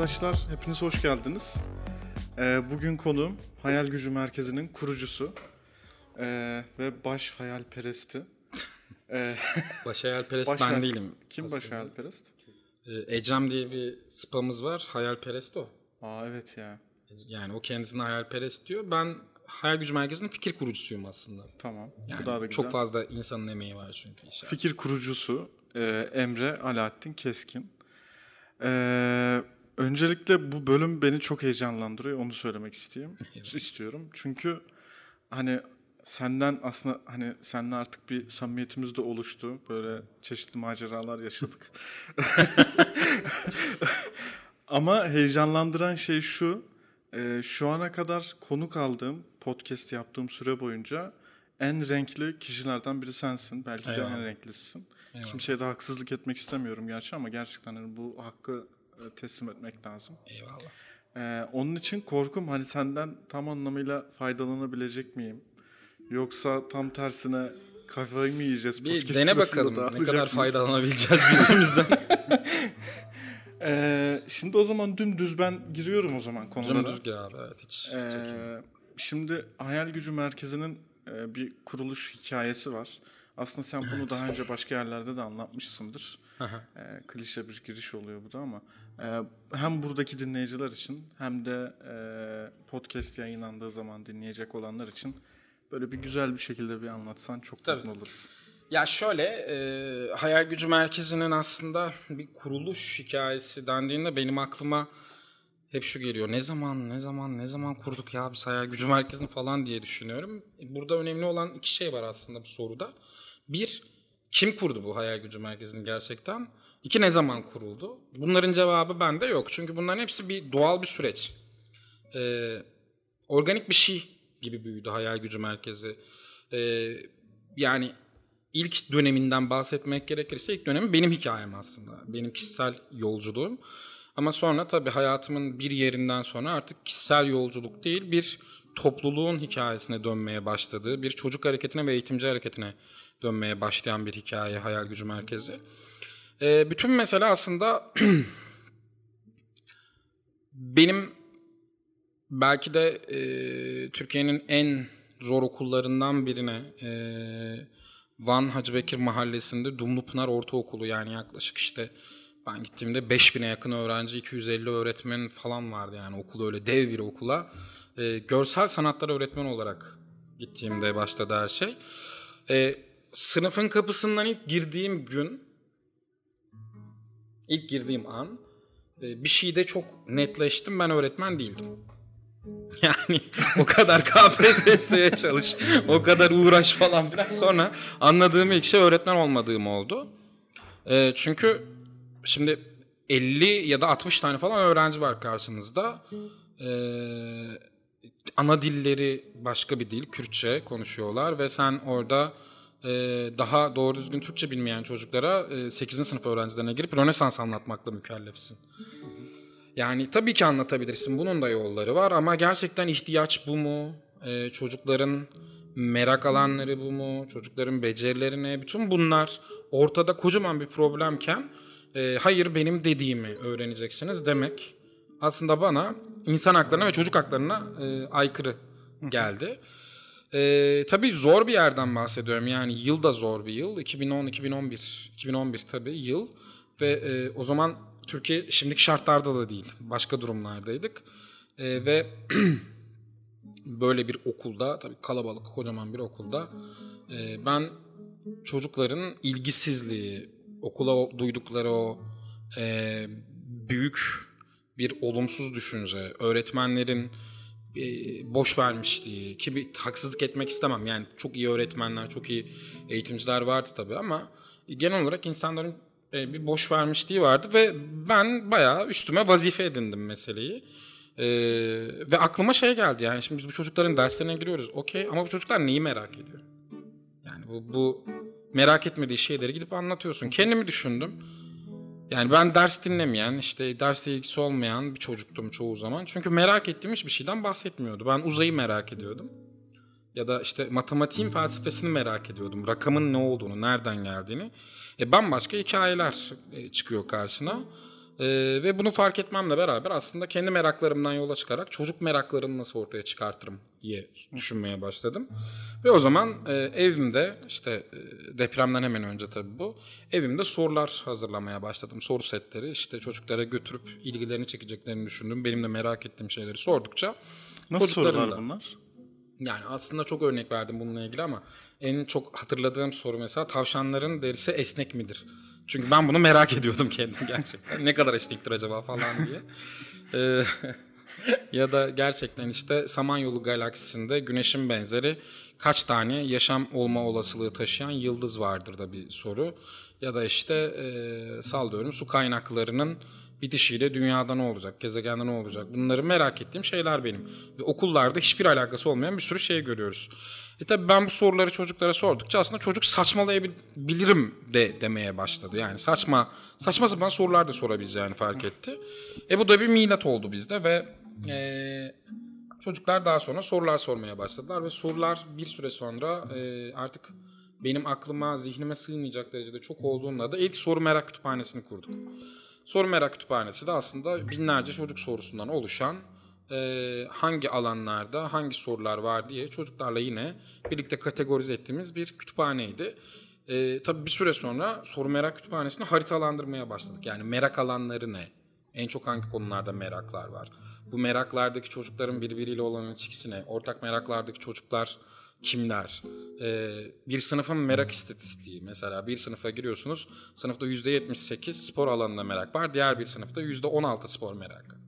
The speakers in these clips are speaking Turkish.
arkadaşlar, hepiniz hoş geldiniz. Ee, bugün konuğum Hayal Gücü Merkezi'nin kurucusu ee, ve baş hayalperesti. Ee, Baş hayalperest baş ben hayal- değilim. Kim baş aslında. hayalperest? Ee, Ecem diye bir spamız var. Hayalperest o. Aa evet ya, Yani o kendisine hayalperest diyor. Ben Hayal Gücü Merkezi'nin fikir kurucusuyum aslında. tamam. Yani Bu daha da güzel. çok fazla insanın emeği var çünkü işe. Fikir kurucusu Emre Alaaddin Keskin. Ee, öncelikle bu bölüm beni çok heyecanlandırıyor, onu söylemek isteyeyim, istiyorum. Çünkü hani senden aslında hani seninle artık bir samimiyetimiz de oluştu. Böyle çeşitli maceralar yaşadık. Ama heyecanlandıran şey şu. e, şu ana kadar konuk aldığım, podcast yaptığım süre boyunca en renkli kişilerden biri sensin. Belki de Eyvallah. en renklisisin. Eyvallah. Kimseye de haksızlık etmek istemiyorum gerçi ama gerçekten hani bu hakkı teslim etmek lazım. Eyvallah. Ee, onun için korkum hani senden tam anlamıyla faydalanabilecek miyim? Yoksa tam tersine kafayı mı yiyeceğiz? Bir podcast dene bakalım ne kadar mıyız? faydalanabileceğiz birbirimizden. Ee, şimdi o zaman dümdüz ben giriyorum o zaman konulara. Dümdüz gir abi evet hiç Ee, çekinme. şimdi Hayal Gücü Merkezi'nin e, bir kuruluş hikayesi var. Aslında sen bunu daha önce başka yerlerde de anlatmışsındır. E, klişe bir giriş oluyor bu da ama e, hem buradaki dinleyiciler için hem de e, podcast yayınlandığı zaman dinleyecek olanlar için böyle bir güzel bir şekilde bir anlatsan çok Tabii. mutlu oluruz. Ya şöyle, e, Hayal Gücü Merkezi'nin aslında bir kuruluş hikayesi dendiğinde benim aklıma hep şu geliyor. Ne zaman, ne zaman, ne zaman kurduk ya biz Hayal Gücü Merkezi'ni falan diye düşünüyorum. Burada önemli olan iki şey var aslında bu soruda. Bir, kim kurdu bu Hayal Gücü Merkezi'ni gerçekten? İki, ne zaman kuruldu? Bunların cevabı bende yok. Çünkü bunların hepsi bir doğal bir süreç. E, organik bir şey gibi büyüdü Hayal Gücü Merkezi. E, yani ilk döneminden bahsetmek gerekirse ilk dönemi benim hikayem aslında. Benim kişisel yolculuğum. Ama sonra tabii hayatımın bir yerinden sonra artık kişisel yolculuk değil bir topluluğun hikayesine dönmeye başladığı, bir çocuk hareketine ve eğitimci hareketine dönmeye başlayan bir hikaye Hayal Gücü Merkezi. Ee, bütün mesele aslında benim belki de e, Türkiye'nin en zor okullarından birine e, Van Hacı Bekir Mahallesi'nde Dumlupınar Ortaokulu yani yaklaşık işte ben gittiğimde 5000'e yakın öğrenci, 250 öğretmen falan vardı yani okul öyle dev bir okula. E, görsel sanatlar öğretmen olarak gittiğimde başladı her şey. E, sınıfın kapısından ilk girdiğim gün, ilk girdiğim an e, bir şeyde çok netleştim ben öğretmen değildim. Yani o kadar KPSS'ye çalış, o kadar uğraş falan filan sonra anladığım ilk şey öğretmen olmadığım oldu. Ee, çünkü şimdi 50 ya da 60 tane falan öğrenci var karşınızda. Ee, ana dilleri başka bir dil, Kürtçe konuşuyorlar ve sen orada e, daha doğru düzgün Türkçe bilmeyen çocuklara e, 8. sınıf öğrencilerine girip Rönesans anlatmakla mükellefsin. Yani tabii ki anlatabilirsin. Bunun da yolları var ama gerçekten ihtiyaç bu mu? Ee, çocukların merak alanları bu mu? Çocukların becerilerine bütün bunlar ortada kocaman bir problemken e, hayır benim dediğimi öğreneceksiniz demek aslında bana insan haklarına ve çocuk haklarına e, aykırı geldi. E, tabii zor bir yerden bahsediyorum. Yani yıl da zor bir yıl. 2010-2011. 2011 tabii yıl. Ve e, o zaman Türkiye şimdiki şartlarda da değil. Başka durumlardaydık. E, ve böyle bir okulda, tabii kalabalık, kocaman bir okulda e, ben çocukların ilgisizliği, okula duydukları o e, büyük bir olumsuz düşünce, öğretmenlerin e, boş vermişliği ki bir haksızlık etmek istemem. Yani çok iyi öğretmenler, çok iyi eğitimciler vardı tabii ama genel olarak insanların e, bir boş vermişliği vardı ve ben bayağı üstüme vazife edindim meseleyi. E, ve aklıma şey geldi yani şimdi biz bu çocukların derslerine giriyoruz okey ama bu çocuklar neyi merak ediyor? Yani bu, bu merak etmediği şeyleri gidip anlatıyorsun. Kendimi düşündüm. Yani ben ders dinlemeyen, işte dersle ilgisi olmayan bir çocuktum çoğu zaman. Çünkü merak ettiğim hiçbir şeyden bahsetmiyordu. Ben uzayı merak ediyordum. Ya da işte matematiğin felsefesini merak ediyordum. Rakamın ne olduğunu, nereden geldiğini. E bambaşka hikayeler e, çıkıyor karşına. Ee, ve bunu fark etmemle beraber aslında kendi meraklarımdan yola çıkarak çocuk meraklarını nasıl ortaya çıkartırım diye düşünmeye başladım. Ve o zaman e, evimde işte e, depremden hemen önce tabii bu evimde sorular hazırlamaya başladım. Soru setleri işte çocuklara götürüp ilgilerini çekeceklerini düşündüm. Benim de merak ettiğim şeyleri sordukça Nasıl sorular da- bunlar? yani aslında çok örnek verdim bununla ilgili ama en çok hatırladığım soru mesela tavşanların derisi esnek midir? Çünkü ben bunu merak ediyordum kendim gerçekten. ne kadar esnektir acaba falan diye. Ee, ya da gerçekten işte Samanyolu galaksisinde güneşin benzeri kaç tane yaşam olma olasılığı taşıyan yıldız vardır da bir soru. Ya da işte e, sallıyorum su kaynaklarının bitişiyle dünyada ne olacak, gezegende ne olacak bunları merak ettiğim şeyler benim. Ve okullarda hiçbir alakası olmayan bir sürü şey görüyoruz. E tabi ben bu soruları çocuklara sordukça aslında çocuk saçmalayabilirim de demeye başladı. Yani saçma saçma sapan sorular da sorabileceğini fark etti. E bu da bir milat oldu bizde ve e, çocuklar daha sonra sorular sormaya başladılar ve sorular bir süre sonra e, artık benim aklıma, zihnime sığmayacak derecede çok olduğunda da ilk soru merak kütüphanesini kurduk. Soru merak kütüphanesi de aslında binlerce çocuk sorusundan oluşan e, hangi alanlarda hangi sorular var diye çocuklarla yine birlikte kategorize ettiğimiz bir kütüphaneydi. E, tabii bir süre sonra soru merak kütüphanesini haritalandırmaya başladık. Yani merak alanları ne? En çok hangi konularda meraklar var? Bu meraklardaki çocukların birbiriyle olan ilişkisi ne? Ortak meraklardaki çocuklar kimler? Ee, bir sınıfın merak istatistiği. Mesela bir sınıfa giriyorsunuz. Sınıfta %78 spor alanında merak var. Diğer bir sınıfta %16 spor merakı.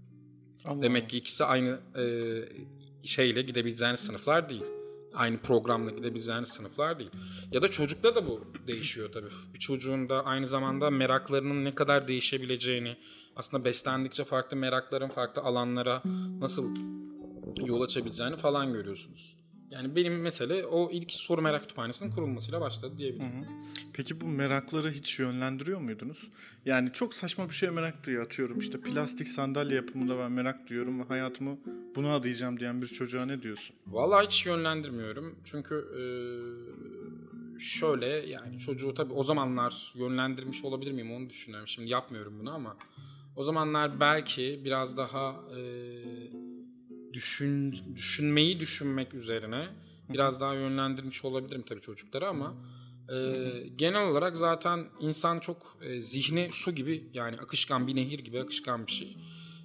Allah Demek ki ikisi aynı e, şeyle gidebileceğiniz sınıflar değil. Aynı programla gidebileceğiniz sınıflar değil. Ya da çocukta da bu değişiyor tabii. Bir çocuğun da aynı zamanda meraklarının ne kadar değişebileceğini, aslında beslendikçe farklı merakların farklı alanlara nasıl yol açabileceğini falan görüyorsunuz. Yani benim mesele o ilk soru merak kütüphanesinin kurulmasıyla başladı diyebilirim. Peki bu merakları hiç yönlendiriyor muydunuz? Yani çok saçma bir şeye merak duyuyor atıyorum. İşte plastik sandalye yapımında ben merak duyuyorum ve hayatımı buna adayacağım diyen bir çocuğa ne diyorsun? Vallahi hiç yönlendirmiyorum. Çünkü şöyle yani çocuğu tabii o zamanlar yönlendirmiş olabilir miyim onu düşünüyorum. Şimdi yapmıyorum bunu ama o zamanlar belki biraz daha e, düşün düşünmeyi düşünmek üzerine biraz daha yönlendirmiş olabilirim tabii çocukları ama e, genel olarak zaten insan çok e, zihni su gibi yani akışkan bir nehir gibi akışkan bir şey.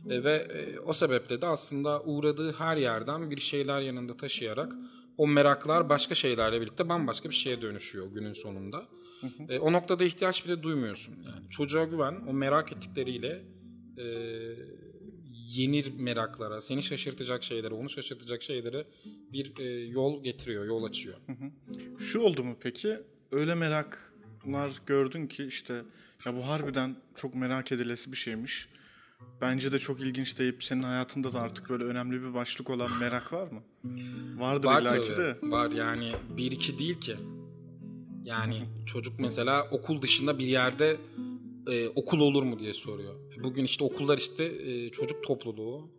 E, ve e, o sebeple de aslında uğradığı her yerden bir şeyler yanında taşıyarak o meraklar başka şeylerle birlikte bambaşka bir şeye dönüşüyor günün sonunda. E, o noktada ihtiyaç bile duymuyorsun. Yani çocuğa güven, o merak ettikleriyle e, yeni meraklara, seni şaşırtacak şeylere, onu şaşırtacak şeylere bir e, yol getiriyor, yol açıyor. Şu oldu mu peki? Öyle meraklar gördün ki işte ya bu harbiden çok merak edilesi bir şeymiş. Bence de çok ilginç deyip senin hayatında da artık böyle önemli bir başlık olan merak var mı? Vardır Var tabii. de. Var yani bir iki değil ki. Yani çocuk mesela okul dışında bir yerde e, okul olur mu diye soruyor. Bugün işte okullar işte e, çocuk topluluğu.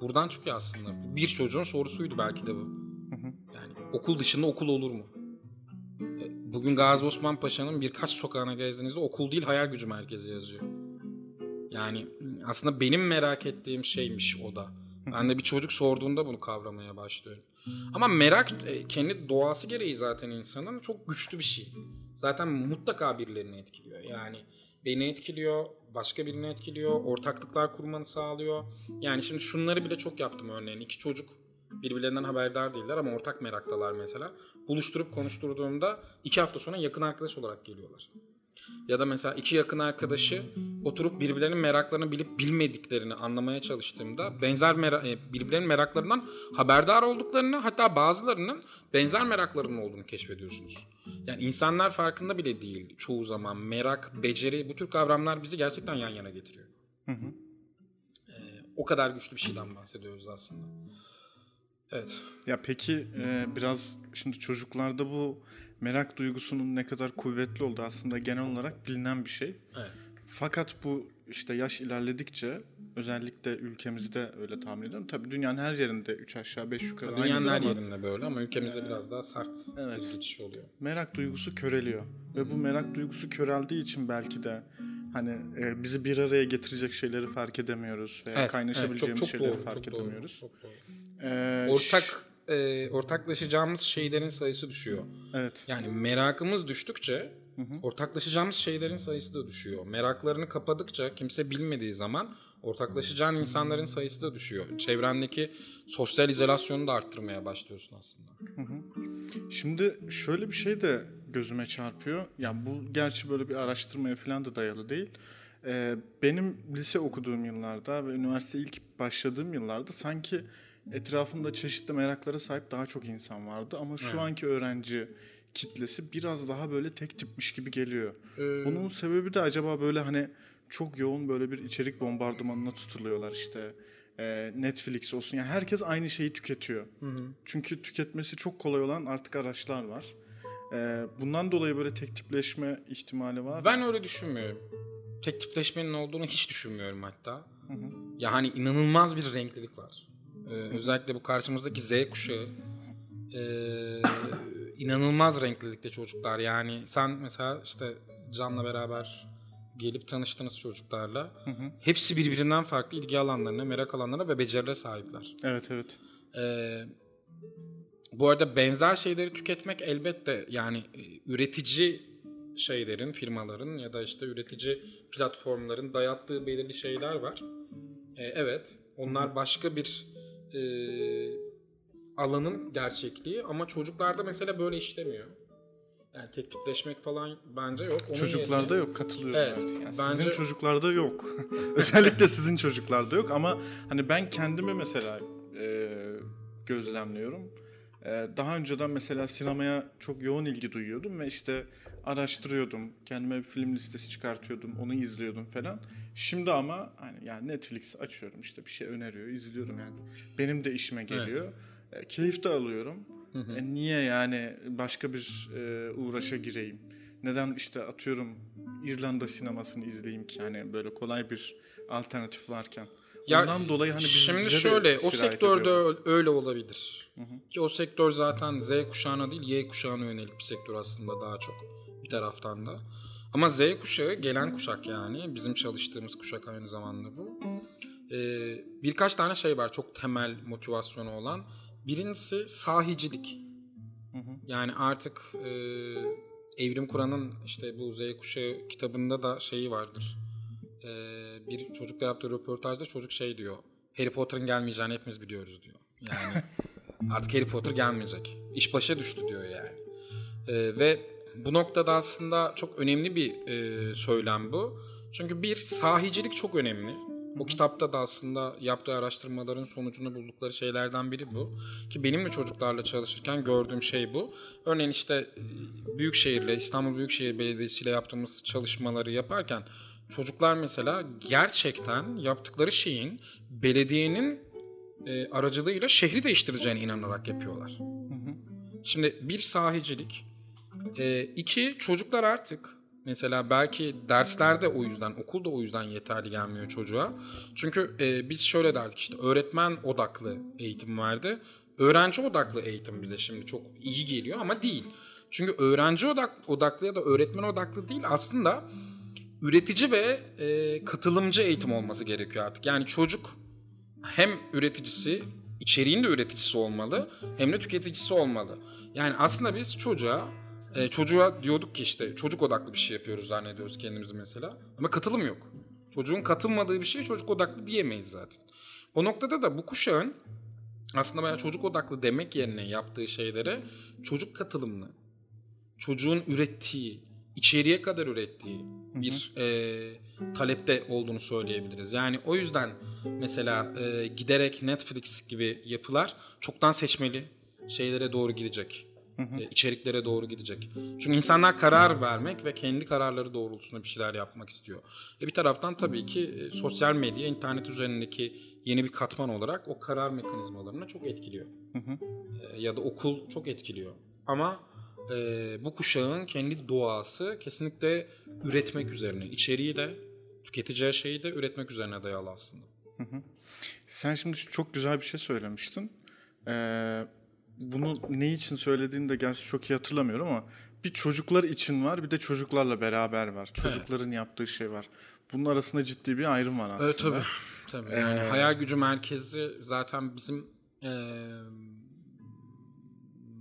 Buradan çıkıyor aslında. Bir çocuğun sorusuydu belki de bu. Yani okul dışında okul olur mu? E, Bugün Gazi Osman Paşa'nın birkaç sokağına gezdiğinizde okul değil hayal gücü merkezi yazıyor. Yani aslında benim merak ettiğim şeymiş o da. Ben de bir çocuk sorduğunda bunu kavramaya başlıyorum. Ama merak e, kendi doğası gereği zaten insanın çok güçlü bir şey. Zaten mutlaka birilerini etkiliyor. Yani beni etkiliyor, başka birini etkiliyor, ortaklıklar kurmanı sağlıyor. Yani şimdi şunları bile çok yaptım örneğin. İki çocuk birbirlerinden haberdar değiller ama ortak meraktalar mesela. Buluşturup konuşturduğumda iki hafta sonra yakın arkadaş olarak geliyorlar. Ya da mesela iki yakın arkadaşı oturup birbirlerinin meraklarını bilip bilmediklerini anlamaya çalıştığımda benzer mera- e, birbirlerinin meraklarından haberdar olduklarını hatta bazılarının benzer meraklarının olduğunu keşfediyorsunuz. Yani insanlar farkında bile değil çoğu zaman merak, beceri bu tür kavramlar bizi gerçekten yan yana getiriyor. Ee, o kadar güçlü bir şeyden bahsediyoruz aslında. Evet. Ya peki e, biraz şimdi çocuklarda bu merak duygusunun ne kadar kuvvetli olduğu aslında genel olarak bilinen bir şey. Evet. Fakat bu işte yaş ilerledikçe özellikle ülkemizde öyle tahmin ediyorum. Tabii dünyanın her yerinde 3 aşağı 5 yukarı Dünyanın aynıdır her ama yerinde böyle ama ülkemizde biraz daha sert Evet. bir geçiş oluyor. merak duygusu köreliyor. Ve bu merak duygusu köreldiği için belki de Hani e, bizi bir araya getirecek şeyleri fark edemiyoruz veya Evet, kaynaşabileceğimiz evet, çok- çok şeyleri doğru, fark çok doğru, edemiyoruz. çok doğru. Ee, Ortak e, ortaklaşacağımız şeylerin sayısı düşüyor. Evet. Yani merakımız düştükçe ortaklaşacağımız şeylerin sayısı da düşüyor. Meraklarını kapadıkça kimse bilmediği zaman ortaklaşacağın insanların sayısı da düşüyor. Çevrendeki sosyal izolasyonu da arttırmaya başlıyorsun aslında. Şimdi şöyle bir şey de gözüme çarpıyor. Yani bu gerçi böyle bir araştırmaya falan da dayalı değil. Ee, benim lise okuduğum yıllarda ve üniversite ilk başladığım yıllarda sanki etrafımda çeşitli meraklara sahip daha çok insan vardı. Ama şu anki öğrenci kitlesi biraz daha böyle tek tipmiş gibi geliyor. Ee, Bunun sebebi de acaba böyle hani çok yoğun böyle bir içerik bombardımanına tutuluyorlar işte. Ee, Netflix olsun. Yani herkes aynı şeyi tüketiyor. Çünkü tüketmesi çok kolay olan artık araçlar var. Ee, bundan dolayı böyle tek tipleşme ihtimali var. Ben öyle düşünmüyorum. Tek tipleşmenin olduğunu hiç düşünmüyorum hatta. Ya hani inanılmaz bir renklilik var. Ee, özellikle bu karşımızdaki Z kuşağı ee, inanılmaz renklilikte çocuklar. Yani sen mesela işte Can'la beraber gelip tanıştığınız çocuklarla hepsi birbirinden farklı ilgi alanlarına, merak alanlarına ve becerilere sahipler. Evet evet. Ee, bu arada benzer şeyleri tüketmek elbette yani e, üretici şeylerin, firmaların ya da işte üretici platformların dayattığı belirli şeyler var. Ee, evet, onlar başka bir e, alanın gerçekliği ama çocuklarda mesela böyle işlemiyor. Yani tek tipleşmek falan bence yok. Onun Çocuklarda yerine- yok katılıyorum. Evet, Evet, Yani bence- Sizin çocuklarda yok. Özellikle sizin çocuklarda yok ama hani ben kendimi mesela e, gözlemliyorum. E, daha önceden mesela sinemaya çok yoğun ilgi duyuyordum ve işte araştırıyordum. Kendime bir film listesi çıkartıyordum. Onu izliyordum falan. Şimdi ama hani yani Netflix açıyorum işte bir şey öneriyor, izliyorum yani. Benim de işime geliyor. E, keyif de alıyorum. E, niye yani başka bir e, uğraşa gireyim? Neden işte atıyorum İrlanda sinemasını izleyeyim ki yani böyle kolay bir alternatif varken. Ya, Ondan dolayı hani biz, Şimdi bize de şöyle o sektörde ediyor. öyle olabilir. Ki o sektör zaten Z kuşağına değil Y kuşağına yönelik bir sektör aslında daha çok bir taraftan da. Ama Z kuşağı gelen kuşak yani bizim çalıştığımız kuşak aynı zamanda bu. Ee, birkaç tane şey var çok temel motivasyonu olan. Birincisi sahicilik. Yani artık e, Evrim Kur'an'ın işte bu Z kuşağı kitabında da şeyi vardır. E, bir çocukla yaptığı röportajda çocuk şey diyor. Harry Potter'ın gelmeyeceğini hepimiz biliyoruz diyor. Yani artık Harry Potter gelmeyecek. İş başa düştü diyor yani. E, ve bu noktada aslında çok önemli bir e, söylem bu. Çünkü bir sahicilik çok önemli. O kitapta da aslında yaptığı araştırmaların sonucunu buldukları şeylerden biri bu. Ki benim de çocuklarla çalışırken gördüğüm şey bu. Örneğin işte Büyükşehir'le, İstanbul Büyükşehir Belediyesi ile yaptığımız çalışmaları yaparken çocuklar mesela gerçekten yaptıkları şeyin belediyenin e, aracılığıyla şehri değiştireceğine inanarak yapıyorlar. Şimdi bir sahicilik, e, iki çocuklar artık mesela belki derslerde o yüzden, okulda o yüzden yeterli gelmiyor çocuğa. Çünkü e, biz şöyle derdik işte öğretmen odaklı eğitim vardı. Öğrenci odaklı eğitim bize şimdi çok iyi geliyor ama değil. Çünkü öğrenci odak, odaklı ya da öğretmen odaklı değil aslında üretici ve e, katılımcı eğitim olması gerekiyor artık. Yani çocuk hem üreticisi, içeriğin de üreticisi olmalı hem de tüketicisi olmalı. Yani aslında biz çocuğa e, çocuğa diyorduk ki işte çocuk odaklı bir şey yapıyoruz zannediyoruz kendimizi mesela. Ama katılım yok. Çocuğun katılmadığı bir şeye çocuk odaklı diyemeyiz zaten. O noktada da bu kuşağın aslında bayağı çocuk odaklı demek yerine yaptığı şeylere çocuk katılımlı, çocuğun ürettiği, içeriye kadar ürettiği bir e, talepte olduğunu söyleyebiliriz. Yani o yüzden mesela e, giderek Netflix gibi yapılar çoktan seçmeli şeylere doğru gidecek. E, içeriklere doğru gidecek. Çünkü insanlar karar vermek ve kendi kararları doğrultusunda bir şeyler yapmak istiyor. E bir taraftan tabii ki e, sosyal medya, internet üzerindeki yeni bir katman olarak o karar mekanizmalarını çok etkiliyor. E, ya da okul çok etkiliyor. Ama e, bu kuşağın kendi doğası kesinlikle üretmek üzerine. içeriği de, tüketeceği şeyi de üretmek üzerine dayalı aslında. Sen şimdi çok güzel bir şey söylemiştin. Ee, bunu ne için söylediğini de gerçi çok iyi hatırlamıyorum ama bir çocuklar için var bir de çocuklarla beraber var. Çocukların yaptığı şey var. Bunun arasında ciddi bir ayrım var aslında. Evet tabii. Tabii. Yani Ee, hayal gücü merkezi zaten bizim eee,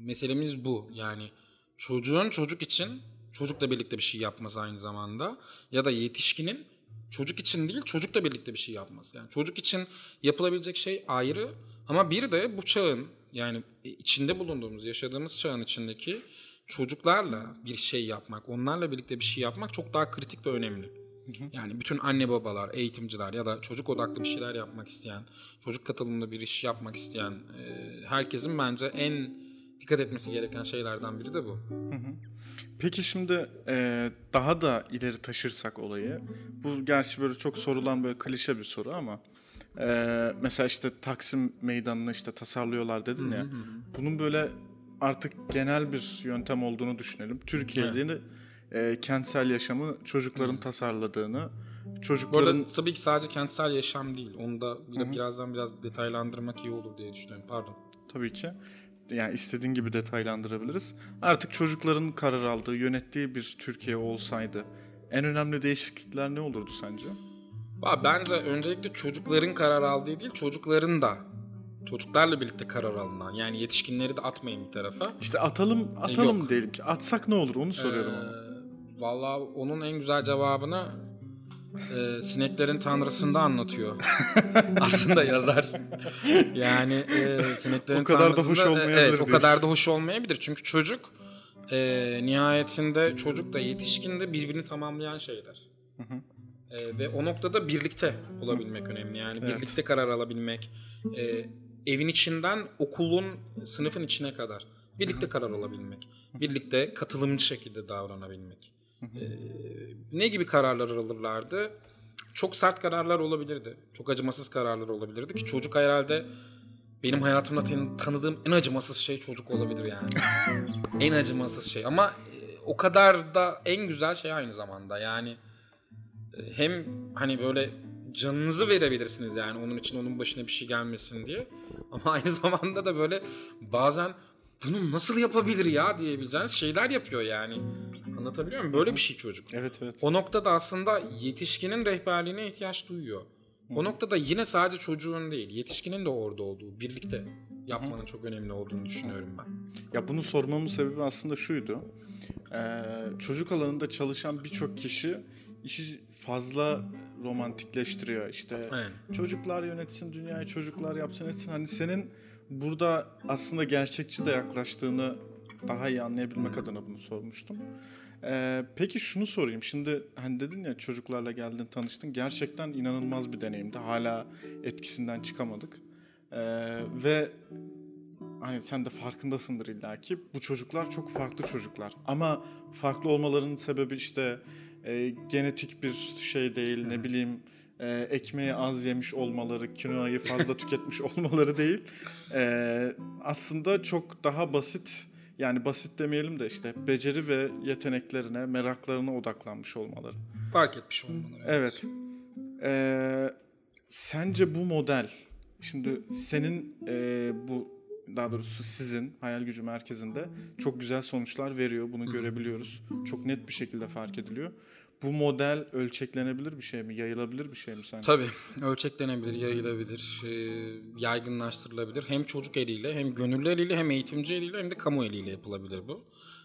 meselemiz bu. Yani çocuğun çocuk için çocukla birlikte bir şey yapması aynı zamanda ya da yetişkinin çocuk için değil çocukla birlikte bir şey yapması. Yani çocuk için yapılabilecek şey ayrı ama bir de bu çağın yani içinde bulunduğumuz, yaşadığımız çağın içindeki çocuklarla bir şey yapmak, onlarla birlikte bir şey yapmak çok daha kritik ve önemli. Yani bütün anne babalar, eğitimciler ya da çocuk odaklı bir şeyler yapmak isteyen, çocuk katılımlı bir iş yapmak isteyen e, herkesin bence en dikkat etmesi gereken şeylerden biri de bu. Peki şimdi e, daha da ileri taşırsak olayı. Bu gerçi böyle çok sorulan böyle klişe bir soru ama e, mesela işte Taksim Meydanı'nı işte tasarlıyorlar dedin ya. Bunun böyle artık genel bir yöntem olduğunu düşünelim. Türkiye'de e, kentsel yaşamı çocukların tasarladığını, Bu çocukların arada tabii ki sadece kentsel yaşam değil. Onu da bir birazdan biraz detaylandırmak iyi olur diye düşünüyorum. Pardon. tabii ki yani istediğin gibi detaylandırabiliriz. Artık çocukların karar aldığı, yönettiği bir Türkiye olsaydı en önemli değişiklikler ne olurdu sence? Bence öncelikle çocukların karar aldığı değil, çocukların da çocuklarla birlikte karar alınan. Yani yetişkinleri de atmayın bir tarafa. İşte atalım atalım Yok. diyelim ki. Atsak ne olur onu soruyorum Ee, ama. Valla onun en güzel cevabını e, sineklerin tanrısında anlatıyor. Aslında yazar. Yani e, sineklerin O kadar da hoş olmayabilir Evet o kadar diyorsun. da hoş olmayabilir. Çünkü çocuk e, nihayetinde çocuk da yetişkin de birbirini tamamlayan şeyler. E, ve o noktada birlikte olabilmek önemli. Yani Evet. birlikte karar alabilmek. E, evin içinden okulun sınıfın içine kadar birlikte karar alabilmek. Birlikte katılımcı şekilde davranabilmek. E, ne gibi kararlar alırlardı? Çok sert kararlar olabilirdi. Çok acımasız kararlar olabilirdi ki çocuk herhalde benim hayatımda tan- tanıdığım en acımasız şey çocuk olabilir yani. en acımasız şey ama o kadar da en güzel şey aynı zamanda. Yani hem hani böyle canınızı verebilirsiniz yani onun için onun başına bir şey gelmesin diye. Ama aynı zamanda da böyle bazen bunu nasıl yapabilir ya diyebileceğiniz şeyler yapıyor yani. Anlatabiliyor muyum? Böyle bir şey çocuk. Evet evet. O noktada aslında yetişkinin rehberliğine ihtiyaç duyuyor. O noktada yine sadece çocuğun değil, yetişkinin de orada olduğu, birlikte yapmanın çok önemli olduğunu düşünüyorum ben. Ya bunu sormamın sebebi aslında şuydu. Ee, çocuk alanında çalışan birçok kişi işi fazla romantikleştiriyor. İşte Evet. çocuklar yönetsin dünyayı, çocuklar yapsın etsin. Hani senin burada aslında gerçekçi de yaklaştığını daha iyi anlayabilmek adına bunu sormuştum. Ee, peki şunu sorayım. Şimdi hani dedin ya çocuklarla geldin tanıştın. Gerçekten inanılmaz bir deneyimdi. Hala etkisinden çıkamadık. Ee, ve hani sen de farkındasındır illaki. Bu çocuklar çok farklı çocuklar. Ama farklı olmalarının sebebi işte e, genetik bir şey değil ne bileyim e, ekmeği az yemiş olmaları, kinoayı fazla tüketmiş olmaları değil. E, aslında çok daha basit yani basit demeyelim de işte beceri ve yeteneklerine, meraklarına odaklanmış olmaları. Fark etmiş olmaları. Evet. Ee, sence bu model, şimdi senin e, bu daha doğrusu sizin hayal gücü merkezinde çok güzel sonuçlar veriyor. Bunu görebiliyoruz. Çok net bir şekilde fark ediliyor. Bu model ölçeklenebilir bir şey mi? Yayılabilir bir şey mi sence? Tabii ölçeklenebilir, yayılabilir, e, yaygınlaştırılabilir. Hem çocuk eliyle, hem gönüllü eliyle, hem eğitimci eliyle, hem de kamu eliyle yapılabilir bu.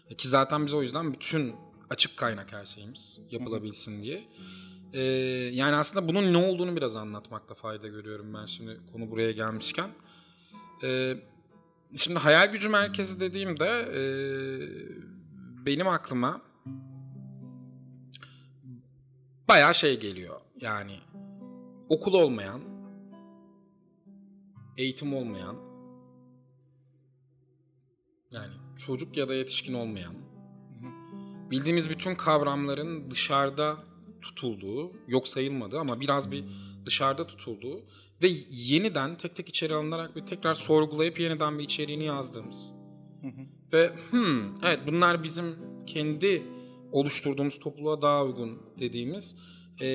E, Ki zaten biz o yüzden bütün açık kaynak her şeyimiz yapılabilsin diye. E, yani aslında bunun ne olduğunu biraz anlatmakta fayda görüyorum ben şimdi konu buraya gelmişken. E, şimdi hayal gücü merkezi dediğimde e, benim aklıma bayağı şey geliyor. Yani okul olmayan, eğitim olmayan, yani çocuk ya da yetişkin olmayan, bildiğimiz bütün kavramların dışarıda tutulduğu, yok sayılmadığı ama biraz bir dışarıda tutulduğu ve yeniden tek tek içeri alınarak ve tekrar sorgulayıp yeniden bir içeriğini yazdığımız. Ve hmm, evet bunlar bizim kendi oluşturduğumuz topluluğa daha uygun dediğimiz e,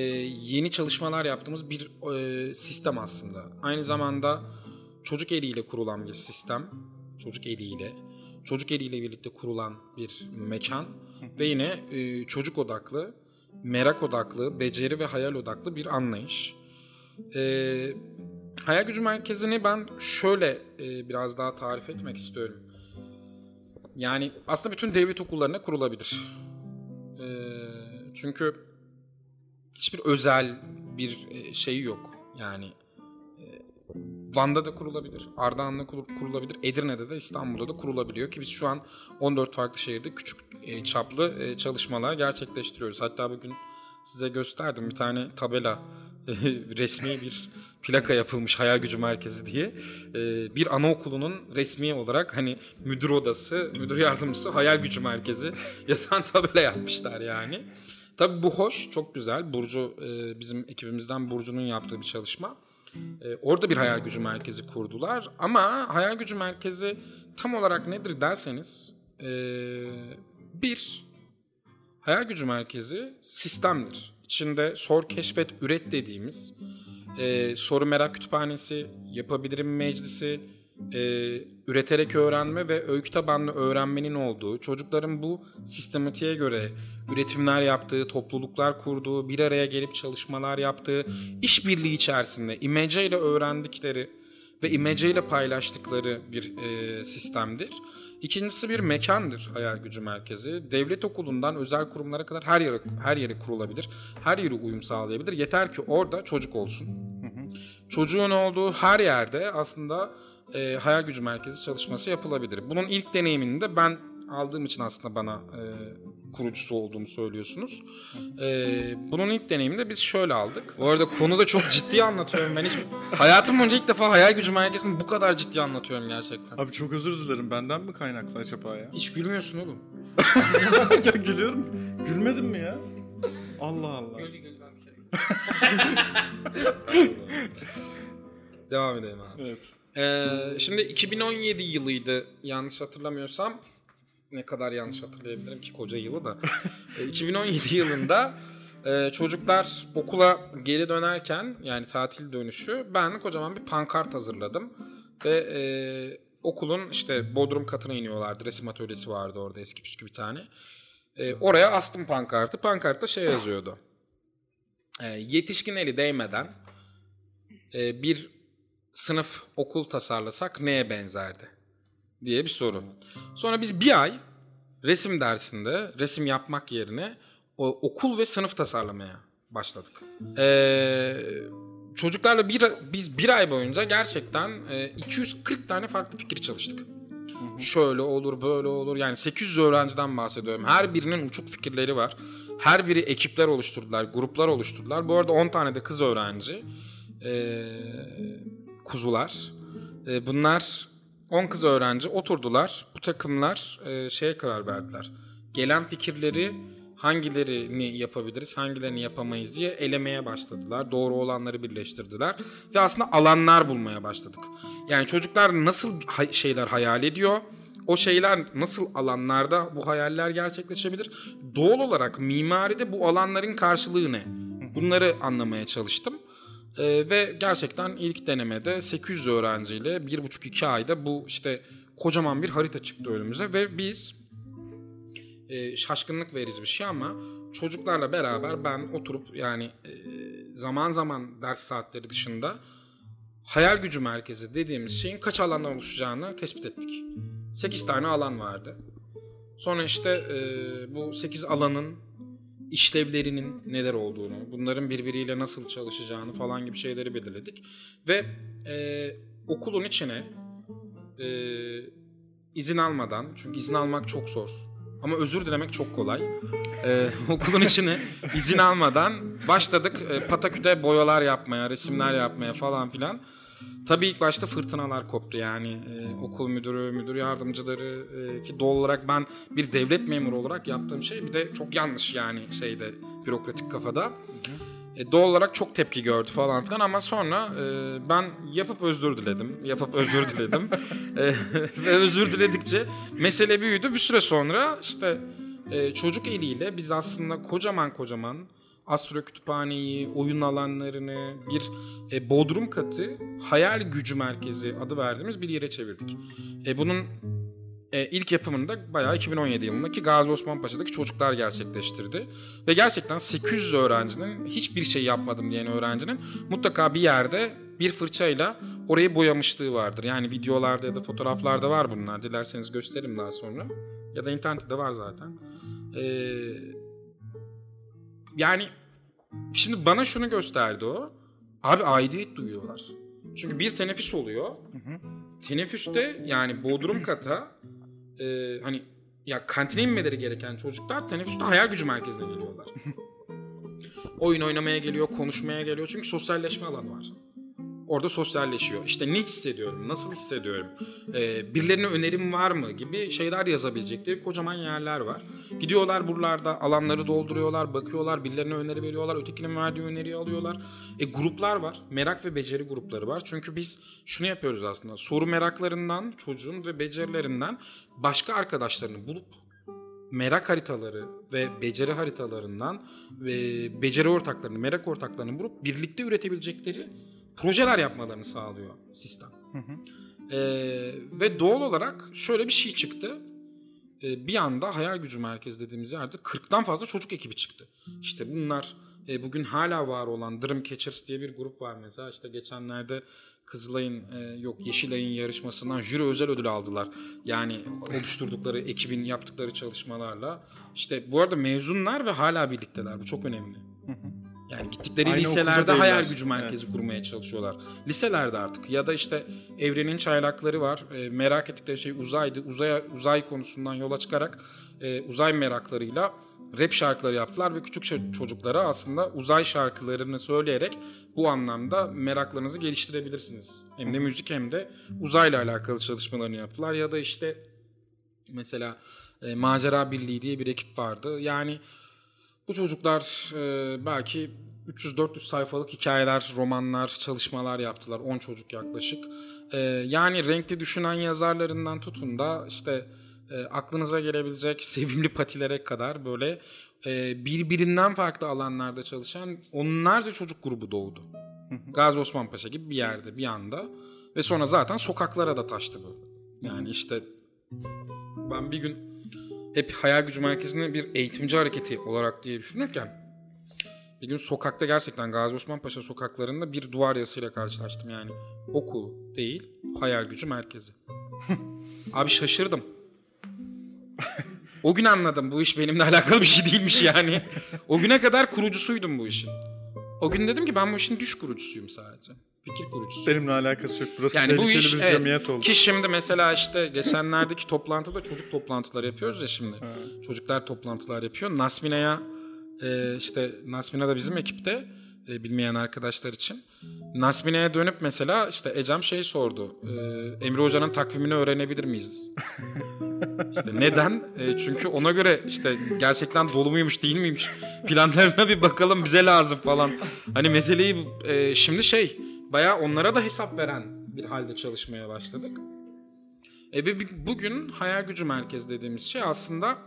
yeni çalışmalar yaptığımız bir e, sistem aslında. Aynı zamanda çocuk eliyle kurulan bir sistem. çocuk eliyle, çocuk eliyle birlikte kurulan bir mekan ve yine e, çocuk odaklı, merak odaklı, beceri ve hayal odaklı bir anlayış. E, hayal gücü merkezini ben şöyle e, biraz daha tarif etmek istiyorum. Yani aslında bütün devlet okullarına kurulabilir. Çünkü hiçbir özel bir şeyi yok. Yani e, Van'da da kurulabilir, Ardahan'da kur- kurulabilir, Edirne'de de İstanbul'da da kurulabiliyor ki biz şu an 14 farklı şehirde küçük e, çaplı çalışmalar gerçekleştiriyoruz. Hatta bugün size gösterdim bir tane tabela resmi bir plaka yapılmış hayal gücü merkezi diye bir anaokulunun resmi olarak hani müdür odası, müdür yardımcısı hayal gücü merkezi yazan tabela yapmışlar yani. Tabii bu hoş, çok güzel. Burcu e, bizim ekibimizden Burcu'nun yaptığı bir çalışma. E, orada bir hayal gücü merkezi kurdular. Ama hayal gücü merkezi tam olarak nedir derseniz e, bir hayal gücü merkezi sistemdir. İçinde sor, keşfet, üret dediğimiz soru merak kütüphanesi, yapabilirim meclisi, e, üreterek öğrenme ve öykü tabanlı öğrenmenin olduğu, çocukların bu sistematiğe göre üretimler yaptığı, topluluklar kurduğu, bir araya gelip çalışmalar yaptığı, işbirliği içerisinde imece ile öğrendikleri ve imece ile paylaştıkları bir e, sistemdir. İkincisi bir mekandır hayal gücü merkezi. Devlet okulundan özel kurumlara kadar her yere her yere kurulabilir. Her yere uyum sağlayabilir. Yeter ki orada çocuk olsun. Çocuğun olduğu her yerde aslında e, hayal gücü merkezi çalışması yapılabilir. Bunun ilk deneyimini de ben aldığım için aslında bana e, kurucusu olduğumu söylüyorsunuz. E, bunun ilk deneyimini de biz şöyle aldık. Bu arada konuda çok ciddi anlatıyorum ben hiç. Hayatım boyunca ilk defa hayal gücü merkezini bu kadar ciddi anlatıyorum gerçekten. Abi çok özür dilerim. Benden mi kaynaklı acaba ya? Hiç gülmüyorsun oğlum. ya gülüyorum. Gülmedin mi ya? Allah Allah. Devam edelim abi. Evet. Ee, şimdi 2017 yılıydı yanlış hatırlamıyorsam. Ne kadar yanlış hatırlayabilirim ki koca yılı da. Ee, 2017 yılında e, çocuklar okula geri dönerken yani tatil dönüşü ben kocaman bir pankart hazırladım. Ve e, okulun işte bodrum katına iniyorlardı. Resim atölyesi vardı orada eski püskü bir tane. E, oraya astım pankartı. Pankartta şey yazıyordu. E, yetişkin eli değmeden e, bir sınıf okul tasarlasak neye benzerdi diye bir soru. Sonra biz bir ay resim dersinde resim yapmak yerine o, okul ve sınıf tasarlamaya başladık. Ee, çocuklarla bir, biz bir ay boyunca gerçekten e, 240 tane farklı fikir çalıştık. Şöyle olur, böyle olur. Yani 800 öğrenciden bahsediyorum. Her birinin uçuk fikirleri var. Her biri ekipler oluşturdular, gruplar oluşturdular. Bu arada 10 tane de kız öğrenci. Ee, kuzular. Ee, bunlar 10 kız öğrenci oturdular. Bu takımlar e, şeye karar verdiler. Gelen fikirleri hangilerini yapabiliriz, hangilerini yapamayız diye elemeye başladılar. Doğru olanları birleştirdiler ve aslında alanlar bulmaya başladık. Yani çocuklar nasıl şeyler hayal ediyor? O şeyler nasıl alanlarda bu hayaller gerçekleşebilir? Doğal olarak mimaride bu alanların karşılığı ne? Bunları anlamaya çalıştım. Ee, ve gerçekten ilk denemede 800 öğrenciyle 1,5-2 ayda bu işte kocaman bir harita çıktı önümüze ve biz e, şaşkınlık verici bir şey ama çocuklarla beraber ben oturup yani e, zaman zaman ders saatleri dışında hayal gücü merkezi dediğimiz şeyin kaç alandan oluşacağını tespit ettik. 8 tane alan vardı. Sonra işte e, bu 8 alanın işlevlerinin neler olduğunu, bunların birbiriyle nasıl çalışacağını falan gibi şeyleri belirledik. Ve e, okulun içine e, izin almadan, çünkü izin almak çok zor ama özür dilemek çok kolay. E, okulun içine izin almadan başladık e, pataküte boyalar yapmaya, resimler yapmaya falan filan. Tabii ilk başta fırtınalar koptu yani e, okul müdürü, müdür yardımcıları e, ki doğal olarak ben bir devlet memuru olarak yaptığım şey bir de çok yanlış yani şeyde bürokratik kafada. E, doğal olarak çok tepki gördü falan filan ama sonra e, ben yapıp özür diledim. Yapıp özür diledim. E, ve özür diledikçe mesele büyüdü. Bir süre sonra işte e, çocuk eliyle biz aslında kocaman kocaman Astro Kütüphaneyi, oyun alanlarını, bir e, bodrum katı hayal gücü merkezi adı verdiğimiz bir yere çevirdik. E, bunun e, ilk yapımını da bayağı 2017 yılındaki Gazi Osman Paşa'daki çocuklar gerçekleştirdi. Ve gerçekten 800 öğrencinin hiçbir şey yapmadım diyen öğrencinin mutlaka bir yerde bir fırçayla orayı boyamışlığı vardır. Yani videolarda ya da fotoğraflarda var bunlar. Dilerseniz gösteririm daha sonra. Ya da internette de var zaten. Ee, yani şimdi bana şunu gösterdi o. Abi aidiyet duyuyorlar. Çünkü bir teneffüs oluyor. Teneffüste yani bodrum kata e, hani ya kantine inmeleri gereken çocuklar teneffüste hayal gücü merkezine geliyorlar. Oyun oynamaya geliyor, konuşmaya geliyor. Çünkü sosyalleşme alanı var. Orada sosyalleşiyor. İşte ne hissediyorum, nasıl hissediyorum, ee, birilerine önerim var mı gibi şeyler yazabilecekleri kocaman yerler var. Gidiyorlar buralarda alanları dolduruyorlar, bakıyorlar, birilerine öneri veriyorlar, ötekinin verdiği öneriyi alıyorlar. E, gruplar var, merak ve beceri grupları var. Çünkü biz şunu yapıyoruz aslında, soru meraklarından, çocuğun ve becerilerinden başka arkadaşlarını bulup merak haritaları ve beceri haritalarından ve beceri ortaklarını, merak ortaklarını bulup birlikte üretebilecekleri projeler yapmalarını sağlıyor sistem. Ee, ve doğal olarak şöyle bir şey çıktı. Ee, bir anda hayal gücü merkezi dediğimiz yerde 40'tan fazla çocuk ekibi çıktı. İşte bunlar e, bugün hala var olan Dreamcatchers diye bir grup var mesela. İşte geçenlerde Kızılay'ın e, yok Yeşilay'ın yarışmasından jüri özel ödül aldılar. Yani oluşturdukları ekibin yaptıkları çalışmalarla. İşte bu arada mezunlar ve hala birlikteler. Bu çok önemli. Yani gittikleri Aynı liselerde hayal gücü merkezi kurmaya çalışıyorlar. Liselerde artık ya da işte evrenin çaylakları var. E, merak ettikleri şey uzaydı. Uzay uzay konusundan yola çıkarak e, uzay meraklarıyla rap şarkıları yaptılar ve küçük ço- çocuklara aslında uzay şarkılarını söyleyerek bu anlamda meraklarınızı geliştirebilirsiniz. Hem de müzik hem de uzayla alakalı çalışmalarını yaptılar ya da işte mesela e, Macera Birliği diye bir ekip vardı. Yani bu çocuklar e, belki 300-400 sayfalık hikayeler, romanlar, çalışmalar yaptılar. 10 çocuk yaklaşık. E, yani renkli düşünen yazarlarından tutun da işte e, aklınıza gelebilecek sevimli patilere kadar böyle e, birbirinden farklı alanlarda çalışan onlarca çocuk grubu doğdu. Gazi Osman Paşa gibi bir yerde bir anda. Ve sonra zaten sokaklara da taştı bu. Yani işte ben bir gün hep hayal gücü merkezini bir eğitimci hareketi olarak diye düşünürken bir gün sokakta gerçekten Gazi Osman Paşa sokaklarında bir duvar yazısıyla karşılaştım yani. Okul değil, hayal gücü merkezi. Abi şaşırdım. O gün anladım bu iş benimle alakalı bir şey değilmiş yani. O güne kadar kurucusuydum bu işin. O gün dedim ki ben bu işin düş kurucusuyum sadece. Fikir kurucusu. Benimle alakası yok. Burası Yani bu iş bir evet, cemiyet oldu. ki şimdi mesela işte geçenlerdeki toplantıda çocuk toplantıları yapıyoruz ya şimdi. Çocuklar toplantılar yapıyor. Nasmine'ye e, işte Nasmine da bizim ekipte e, bilmeyen arkadaşlar için. Nasmine'ye dönüp mesela işte Ecem şey sordu. E, Emre Hoca'nın takvimini öğrenebilir miyiz? İşte neden? E, çünkü ona göre işte gerçekten dolu muymuş değil miymiş planlarına bir bakalım bize lazım falan. Hani meseleyi e, şimdi şey bayağı onlara da hesap veren bir halde çalışmaya başladık. E, ve bugün hayal gücü merkezi dediğimiz şey aslında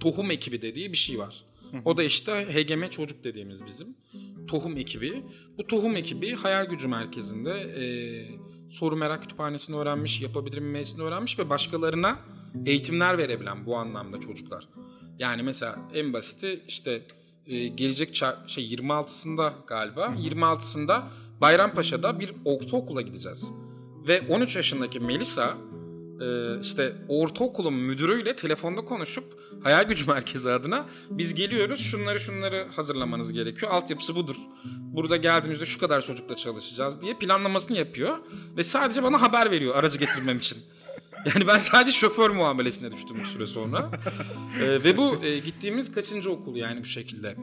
tohum ekibi dediği bir şey var. O da işte HGM çocuk dediğimiz bizim tohum ekibi. Bu tohum ekibi hayal gücü merkezinde e, soru merak kütüphanesini öğrenmiş, yapabilir mimesini öğrenmiş ve başkalarına eğitimler verebilen bu anlamda çocuklar. Yani mesela en basiti işte e, gelecek ça- şey 26'sında galiba 26'sında Bayrampaşa'da bir ortaokula gideceğiz. Ve 13 yaşındaki Melisa e, işte ortaokulun müdürüyle telefonda konuşup hayal gücü merkezi adına biz geliyoruz şunları şunları hazırlamanız gerekiyor. Altyapısı budur. Burada geldiğimizde şu kadar çocukla çalışacağız diye planlamasını yapıyor ve sadece bana haber veriyor aracı getirmem için. Yani ben sadece şoför muamelesine düştüm bir süre sonra. E, ve bu e, gittiğimiz kaçıncı okul yani bu şekilde.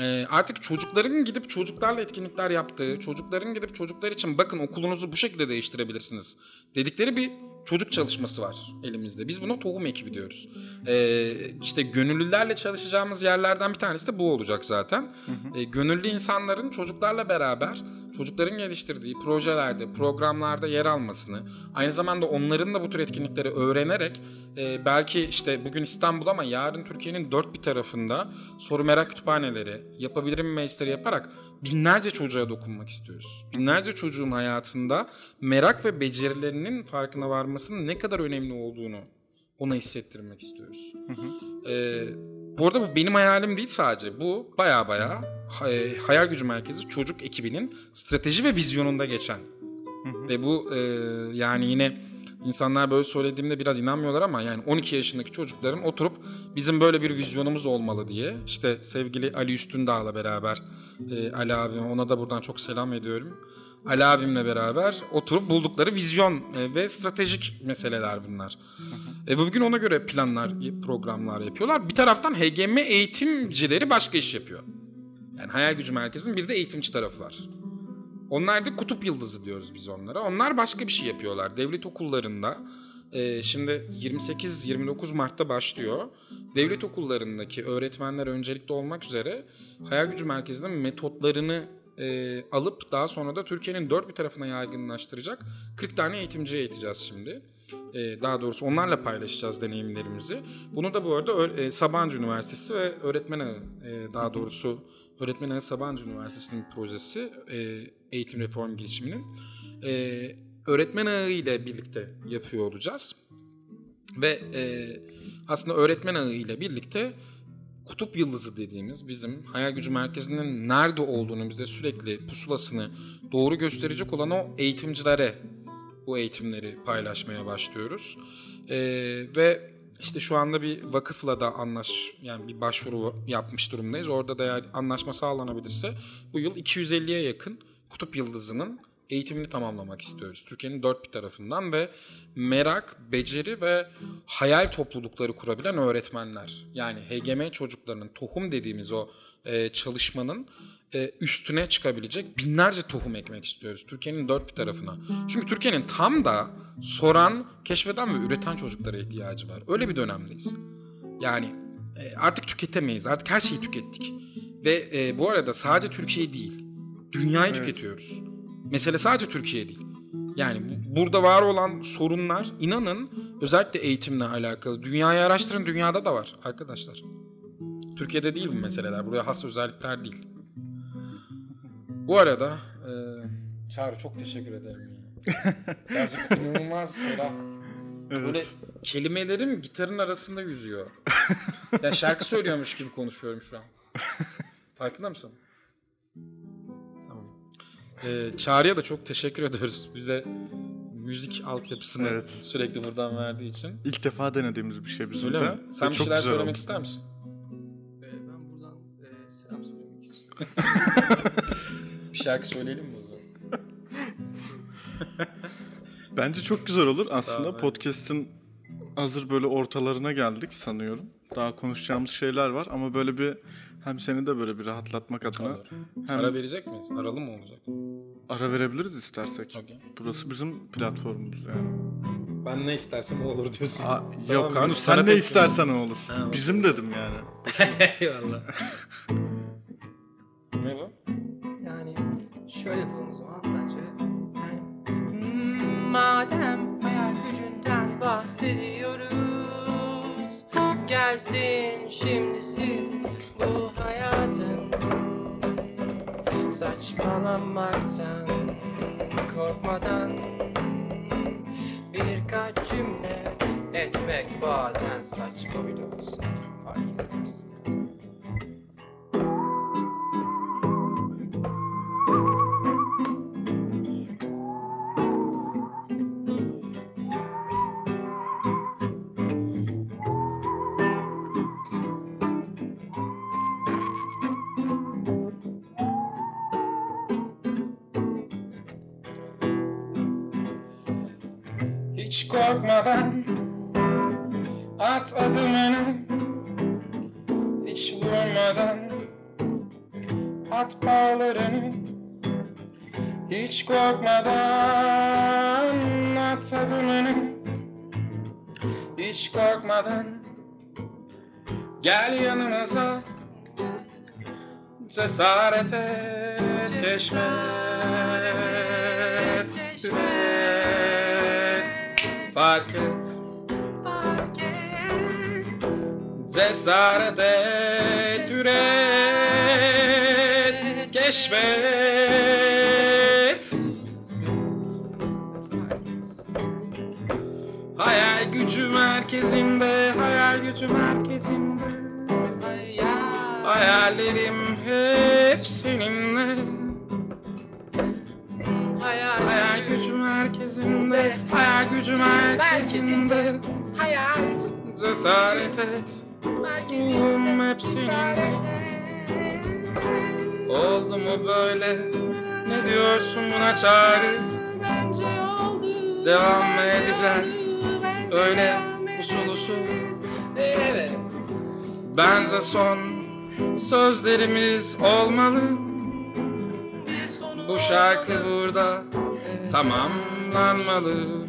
E, artık çocukların gidip çocuklarla etkinlikler yaptığı, çocukların gidip çocuklar için bakın okulunuzu bu şekilde değiştirebilirsiniz dedikleri bir çocuk çalışması var elimizde. Biz buna tohum ekibi diyoruz. Ee, işte gönüllülerle çalışacağımız yerlerden bir tanesi de bu olacak zaten. Ee, gönüllü insanların çocuklarla beraber çocukların geliştirdiği projelerde, programlarda yer almasını, aynı zamanda onların da bu tür etkinlikleri öğrenerek e, belki işte bugün İstanbul ama yarın Türkiye'nin dört bir tarafında soru merak kütüphaneleri, yapabilirim mesleği yaparak binlerce çocuğa dokunmak istiyoruz. Binlerce çocuğun hayatında merak ve becerilerinin farkına varmasının ne kadar önemli olduğunu ona hissettirmek istiyoruz. Ee, bu arada bu benim hayalim değil sadece. Bu baya baya hay- Hayal Gücü Merkezi çocuk ekibinin strateji ve vizyonunda geçen. Ve bu e, yani yine insanlar böyle söylediğimde biraz inanmıyorlar ama yani 12 yaşındaki çocukların oturup bizim böyle bir vizyonumuz olmalı diye işte sevgili Ali Üstündağ'la beraber e, Ali abime ona da buradan çok selam ediyorum. Ali abimle beraber oturup buldukları vizyon e, ve stratejik meseleler bunlar. E, bugün ona göre planlar, programlar yapıyorlar. Bir taraftan HGM eğitimcileri başka iş yapıyor. Yani Hayal Gücü Merkezi'nin bir de eğitimci tarafı var. Onlar da kutup yıldızı diyoruz biz onlara. Onlar başka bir şey yapıyorlar. Devlet okullarında e, şimdi 28-29 Mart'ta başlıyor. Devlet okullarındaki öğretmenler öncelikli olmak üzere Hayal Gücü Merkezi'nin metotlarını e, alıp daha sonra da Türkiye'nin dört bir tarafına yaygınlaştıracak 40 tane eğitimciye eğiteceğiz şimdi. E, daha doğrusu onlarla paylaşacağız deneyimlerimizi. Bunu da bu arada e, Sabancı Üniversitesi ve Öğretmen e, daha doğrusu Öğretmen Sabancı Üniversitesi'nin projesi e, eğitim reform girişiminin. E, öğretmen Ağı ile birlikte yapıyor olacağız. Ve e, aslında öğretmen ağı ile birlikte kutup yıldızı dediğimiz bizim hayal gücü merkezinin nerede olduğunu bize sürekli pusulasını doğru gösterecek olan o eğitimcilere bu eğitimleri paylaşmaya başlıyoruz. E, ve işte şu anda bir vakıfla da anlaş yani bir başvuru yapmış durumdayız. Orada da eğer anlaşma sağlanabilirse bu yıl 250'ye yakın kutup yıldızının eğitimini tamamlamak istiyoruz. Türkiye'nin dört bir tarafından ve merak, beceri ve hayal toplulukları kurabilen öğretmenler. Yani HGM çocuklarının tohum dediğimiz o e, çalışmanın e, üstüne çıkabilecek binlerce tohum ekmek istiyoruz. Türkiye'nin dört bir tarafına. Çünkü Türkiye'nin tam da soran, keşfeden ve üreten çocuklara ihtiyacı var. Öyle bir dönemdeyiz. Yani e, artık tüketemeyiz. Artık her şeyi tükettik. Ve e, bu arada sadece Türkiye değil, dünyayı Evet. tüketiyoruz. Mesele sadece Türkiye değil. Yani bu- burada var olan sorunlar inanın özellikle eğitimle alakalı. Dünyayı araştırın dünyada da var arkadaşlar. Türkiye'de değil bu meseleler. Buraya has özellikler değil. Bu arada e, Çağrı çok teşekkür ederim ya. Gerçekten inanılmaz ferah. Böyle kelimelerim gitarın arasında yüzüyor. ya şarkı söylüyormuş gibi konuşuyorum şu an. Farkında mısın? Ee, Çağrı'ya da çok teşekkür ediyoruz. Bize müzik altyapısını Evet. sürekli buradan verdiği için. İlk defa denediğimiz bir şey bizim Öyle de. mi? Ve Sen bir çok şeyler güzel söylemek oldu. ister misin? Ee, ben buradan e, selam söylemek istiyorum. Bir şarkı söyleyelim mi o zaman? Bence çok güzel olur. Aslında Tamam, podcast'in hazır böyle ortalarına geldik sanıyorum. Daha konuşacağımız şeyler var ama böyle bir hem seni de böyle bir rahatlatmak adına Olur. hem Ara verecek miyiz? Aralı mı olacak? ara verebiliriz istersek. Okey. Burası bizim platformumuz yani. Ben ne istersem o olur diyorsun. Aa, Tamam, yok abi sen ne istersen o olur. Ha, okey. Bizim dedim yani. Eyvallah. ne bu? Yani şöyle yapalım o zaman Gelsin şimdisi bu hayatın. Saçmalamaktan korkmadan Birkaç cümle etmek bazen saçma bile olsa Hiç korkmadan at adımını Hiç vurmadan at bağlarını Hiç korkmadan at adımını hiç korkmadan Gel yanımıza Cesaret et keşfet Fark et Fark et. Cesaret et Üret Keşfet Hayal gücü merkezinde Hayal gücü merkezinde Hayal. Hayallerim hep seninle Hayal. Hayal gücü merkezinde Hayal gücü merkezinde Hayal. Cesaret et Merkezinde. Ruhum hep seninle Cesaret Oldu mu böyle Ne diyorsun buna çare Bence oldu. Devam mı edeceğiz Bence Öyle usul usul edeceğiz. Evet. Benze son sözlerimiz olmalı Bu şarkı burada tamamlanmalı.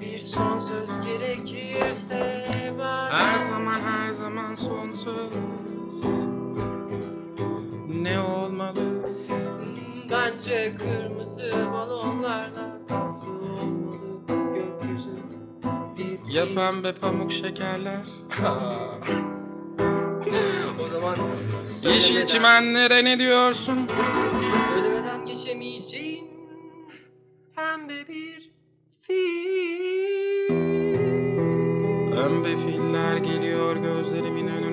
Bir son söz gerekirse Her zaman her zaman son söz. Ne olmalı? Bence kırmızı balonlarla tatlı olmalı gökyüzü. Bir Ya pembe pamuk şekerler. O zaman Yeşil söylemeden- çimenlere ne diyorsun? Söylemeden geçemeyeceğim Pembe bir fil. Pembe filler geliyor gözlerimin önüne